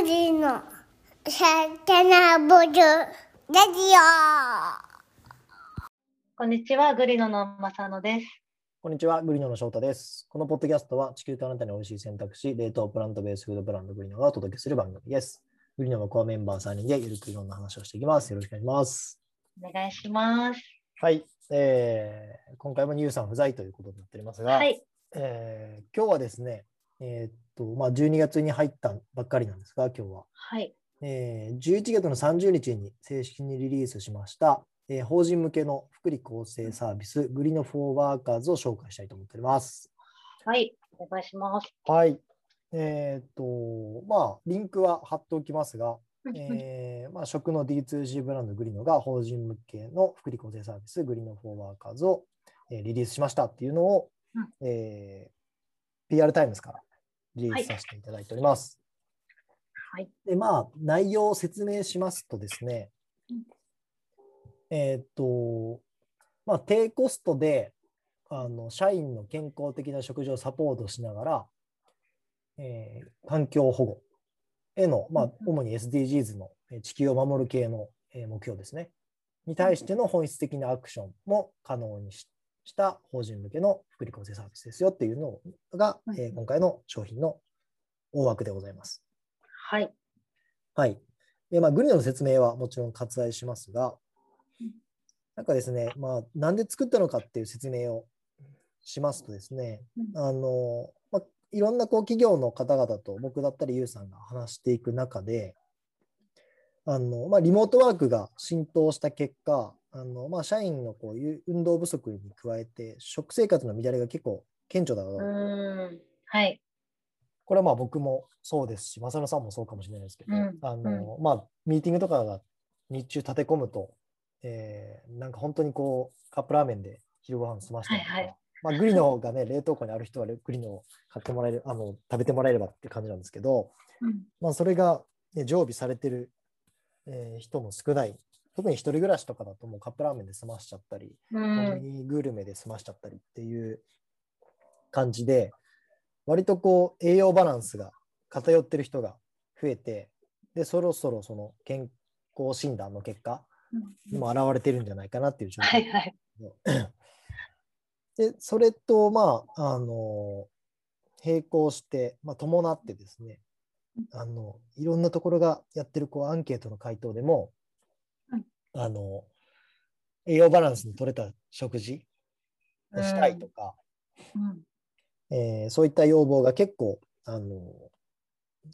グリのサタナボルラジこんにちは、グリノのまさのです。こんにちは、グリノの翔太です。このポッドキャストは地球とあなたに美味しい選択肢、冷凍プラントベースフードブランドグリノがお届けする番組です。グリノのコアメンバー3人でゆるくいろんな話をしていきます。よろしくお願いします。お願いします。はい、えー今回もニューさん不在ということになっておりますが、はい。えー今日はですね、えーっとまあ、12月に入ったばっかりなんですが、今日は。はい。えー11月の30日に正式にリリースしました、えー法人向けの福利厚生サービス、グリノフォーワーカーズを紹介したいと思っております。はい。お願いします。はい。えーっと、まあ、リンクは貼っておきますが、えーまあ、食の D2C ブランドグリノが法人向けの福利厚生サービス、グリノフォーワーカーズを、えーリリースしましたっていうのを、うんえー PR タイムズからリリースさせていただいております。はい。で、まあ、内容を説明しますとですねうん、えーっと、まあ、低コストで、あの、社員の健康的な食事をサポートしながら、えー環境保護への、まあうん、主に SDGs のえー地球を守る系のえー目標ですね。に対しての本質的なアクションも可能にしした法人向けの福利厚生サービスですよっていうのが、えー今回の商品の大枠でございます。はい。はい。で、まあ、グリノの説明はもちろん割愛しますがうん、なんかですね、まあ、なんで作ったのかっていう説明をしますとですね、うんあの、まあ、いろんなこう企業の方々と僕だったりユウさんが話していく中で、あの、まあ、リモートワークが浸透した結果、あの、まあ、社員のこういう運動不足に加えて、食生活の乱れが結構顕著だろううーん。はい。これはまあ僕もそうですし、正野さんもそうかもしれないですけど、うんあのまあ、ミーティングとかが日中立て込むと、えーなんか本当にこうカップラーメンで昼ご飯済ましたりとか、はいはいまあ、グリノがね、冷凍庫にある人はグリノを買ってもらえる、あの食べてもらえればって感じなんですけど、うん。まあ、それが、ね、常備されてる、えー人も少ない。特に一人暮らしとかだともうカップラーメンで済ましちゃったり、うコん。ンビニグルメで済ましちゃったりっていう感じで、割とこう栄養バランスが偏ってる人が増えて、で、そろそろその健康診断の結果にも現れてるんじゃないかなっていう状況はいはい。で、それと、まあ、あの、並行して、まあ、伴ってですね、あの、いろんなところがやってるこうアンケートの回答でも、うんあの、栄養バランスの取れた食事をしたいとか、うん。えーそういった要望が結構、あの、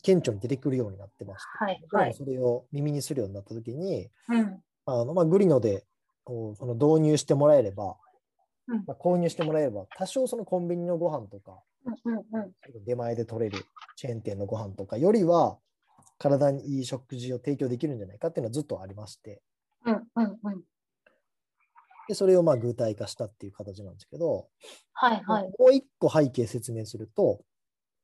顕著に出てくるようになってまして、はいはい。もそれを耳にするようになったときに、うん。あのまあ、グリノでこうその導入してもらえれば、うんまあ、購入してもらえれば、多少そのコンビニのご飯とか、うんうん出前で取れるチェーン店のご飯とかよりは、体にいい食事を提供できるんじゃないかっていうのはずっとありまして、うんうんうん。でそれをまあ具体化したっていう形なんですけど、はいはい。もう一個背景説明すると、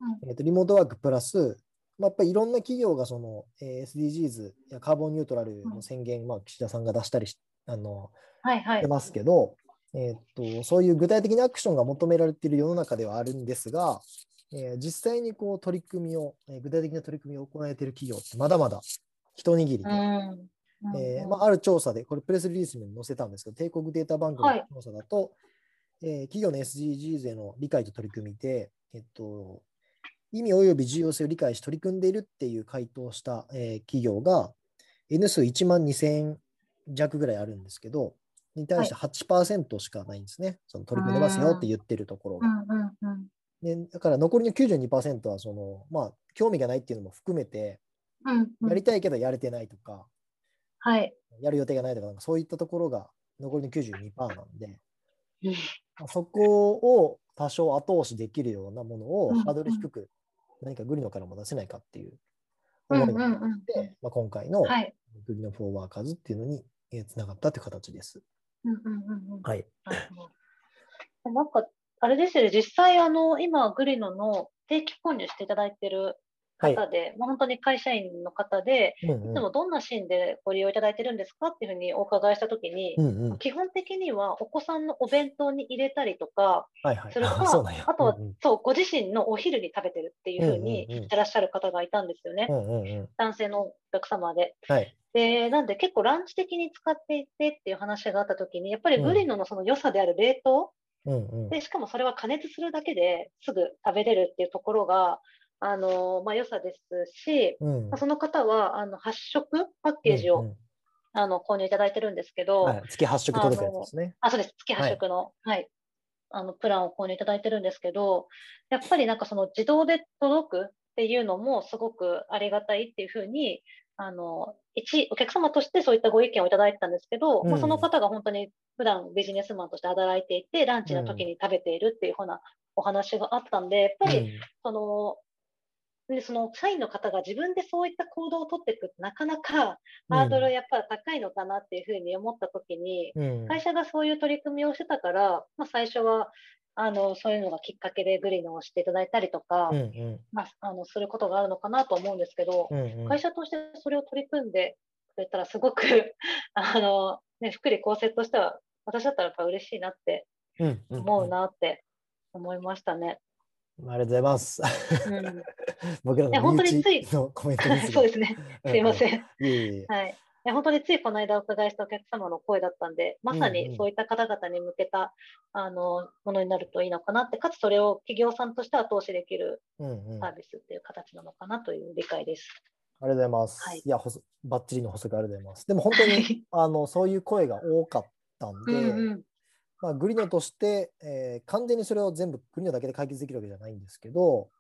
うんえーとリモートワークプラス、まあ、やっぱりいろんな企業がその、えー SDGs やカーボンニュートラルの宣言、まあ、岸田さんが出したりしあのはいはい。ますけど、えーっと、そういう具体的なアクションが求められている世の中ではあるんですが、えー実際にこう取り組みを、えー具体的な取り組みを行えている企業ってまだまだ一握りで、うん。えーまあ、ある調査で、これプレスリリースにも載せたんですけど、帝国データバンクのはい調査だと、えー企業の SDGs への理解と取り組みで、えっと、意味及び重要性を理解し取り組んでいるっていう回答をした、えー企業が N 数1万2000弱ぐらいあるんですけど、に対して8%しかないんですね。その取り組んでますよって言ってるところが。でだから残りの92%はその、まあ、興味がないっていうのも含めて、うんうん。やりたいけどやれてないとか、はい。やる予定がないとか、なんかそういったところが残りの92%なんで、そこを多少後押しできるようなものをうんハードル低く何かグリノからも出せないかっていううん思いがあって、まあ、今回のはい。グリノフォーワーカーズっていうのにつながったという形です。はい。なんか、あれですよね、実際、あの、今、グリノの定期購入していただいてるはい。方で、まあ本当に会社員の方で、うんうんいつもどんなシーンでご利用いただいてるんですか？っていうふうにお伺いしたときに、うんうん。基本的にはお子さんのお弁当に入れたりとか、はいはい。それか、あそうなんや。あとはうんうんそう、ご自身のお昼に食べてるっていうふうにうんうんうん言ってらっしゃる方がいたんですよね。うんうんうん。男性のお客様で。はい。で、なんで結構ランチ的に使っていてっていう話があったときに、やっぱりうんブリノのその良さである冷凍、うんうん。で、しかもそれは加熱するだけですぐ食べれるっていうところが、あのまあ、良さですし、うんまあその方はあの発色パッケージを、うんうんあの購入いただいてるんですけど、はい。月発色届くやつですね。あ、そうです。月発色の、はい、あの、プランを購入いただいてるんですけど、やっぱりなんかその自動で届くっていうのもすごくありがたいっていうふうに、あの、一、お客様としてそういったご意見をいただいてたんですけど、まあ、うんその方が本当に普段ビジネスマンとして働いていて、ランチの時に食べているっていうふうなお話があったんで、やっぱり、その、で、その社員の方が自分でそういった行動を取っていくってなかなかハードルやっぱり高いのかなっていうふうに思ったときに、うん。会社がそういう取り組みをしてたから、まあ、最初はあのそういうのがきっかけでグリーンをしていただいたりとか、うんうんまあ、あのすることがあるのかなと思うんですけど、うんうん。会社としてそれを取り組んでくれたらすごく あの、ね、福利厚生としては私だったらやっぱ嬉しいなって思うなって思いましたね。ありがとうございます。うん、僕らの身当につい内のコメントですが。そうですね。すいません。ん。いえいえ。はい。いや本当についこの間お伺いしたお客様の声だったんで、まさうんうんにそういった方々に向けた、あのものになるといいのかなって、かつそれを企業さんとして後押しできるうんうん。ありサービスっていう形なのかなという理解です。がとうございます。はいいや、ほそバッチリの補足ありがとうございます。でも本当にあのそういう声が多かったんで、うんうんまあ、グリノとして、えー完全にそれを全部グリノだけで解決できるわけじゃないんですけど、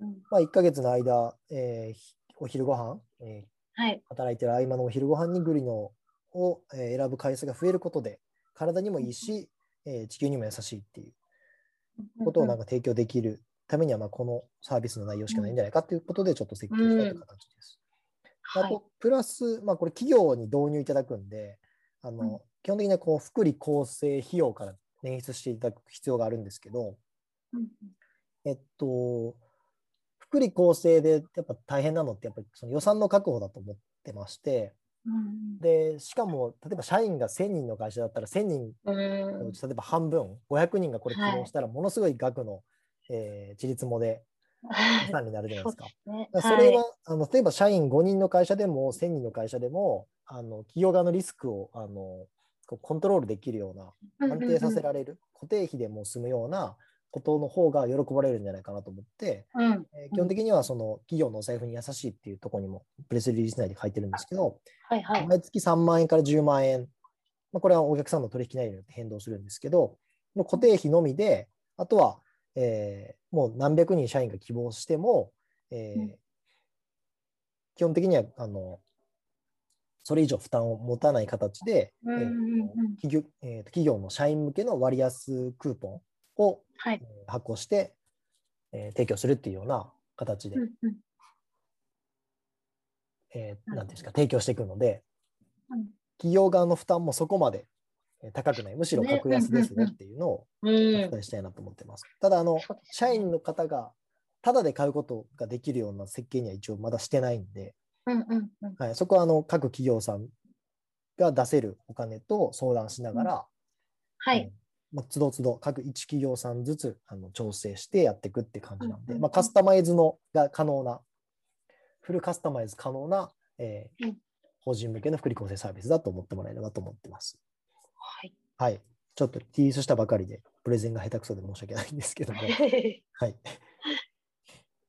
うんまあ、1ヶ月の間、えーひお昼ご飯、えーはい。働いてる合間のお昼ご飯にグリノを、えー選ぶ回数が増えることで、体にもいいし、えー地球にも優しいっていうことをなんか提供できるためには、まあ、このサービスの内容しかないんじゃないかということで、ちょっと設計したという形です。あはいと、プラス、まあ、これ企業に導入いただくんで、あの、うん基本的にはこう福利厚生費用から捻出していただく必要があるんですけど、うんえっと、福利厚生でやっぱ大変なのって、やっぱりその予算の確保だと思ってまして、うんで、しかも、例えば社員が1000人の会社だったら、1000人うん。のうち、例えば半分、500人がこれ起はい用したら、ものすごい額の、えー、自立もで予算になるじゃないですか。そね。だからそれは、あの例えば社員5人の会社でも1000人の会社でもあの企業側のリスクをあのコントロールできるような安定させられる、固定費でも済むようなことの方が喜ばれるんじゃないかなと思って、うん。うんえー基本的にはその企業のお財布に優しいっていうところにもプレスリリース内で書いてるんですけど、はいはい。毎月3万円から10万円、まあ、これはお客さんの取引内容によって変動するんですけど、の固定費のみで、あとは、えーもう何百人社員が希望しても、えーうん。基本的にはあのそれ以上負担を持たない形で、うんうんうん。えー企業えーと企業の社員向けの割安クーポンを、はい。えー発行して、えー提供するっていうような形で、うんうん。えーなんですか、提供していくので、うん。企業側の負担もそこまでえー高くない、むしろね。格安ですねっていうのをうおん伝えしたいなと思ってます。ただ、あの、社員の方がタダで買うことができるような設計には一応まだしてないんで、はい、そこはあの各企業さんが出せるお金と相談しながら、うんはい。まあ、つどつど各一企業さんずつあの調整してやっていくって感じなんで、まあ、カスタマイズのが可能な、フルカスタマイズ可能な、えーうん法人向けの福利厚生サービスだと思ってもらえればと思ってます。はい。はい。ちょっとティースしたばかりで、プレゼンが下手くそで申し訳ないんですけども、はい。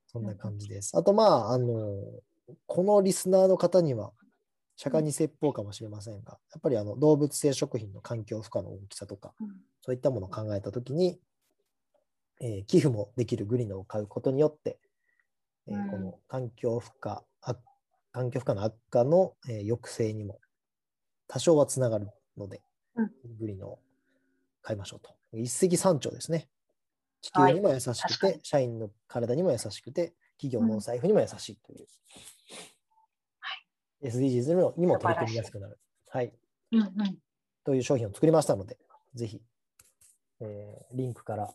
そんな感じです。あと、まあ、あの、このリスナーの方には、釈迦に説法かもしれませんが、やっぱりあの動物性食品の環境負荷の大きさとか、うん。そういったものを考えたときに、えー寄付もできるグリノを買うことによって、えーうん。この環境負荷、あ環境負荷の悪化の、えー抑制にも多少はつながるので、うん。グリノを買いましょうと。一石三鳥ですね。地球にも優しくて、確かに。社員の体にも優しくて、企業のお財布にも優しいという。SDGs にもにも取り組みやすくなる。はい。うんうんという商品を作りましたので、ぜひ、えーリンクからち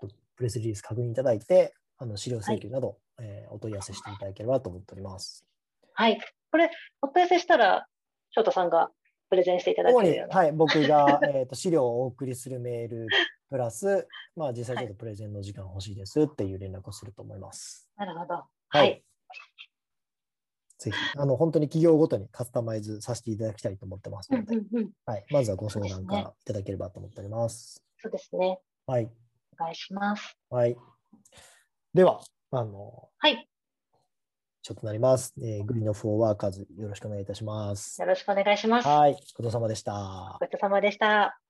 ょっとプレスリリース確認いただいて、あの資料請求など、ええーお問い合わせしていただければと思っております。はい。これ、お問い合わせしたら、翔太さんがプレゼンしていただけるような。はい、僕が、えー、と資料をお送りするメールプラス、まあ、実際ちょっとプレゼンの時間欲しいですっていう連絡をすると思います。なるほど。ははいい。ぜひ、あの本当に企業ごとにカスタマイズさせていただきたいと思ってますうんので、うんうん。はい、まずはご相談からいただければと思っております。そうですね。はい。お願いします。はい。では、あの、はい。ちょっとなります。えーグリーンオフォーワーカーズよろしくお願いいたします。よろしくお願いします。はい、ごちそうさまでした。ごちそうさまでした。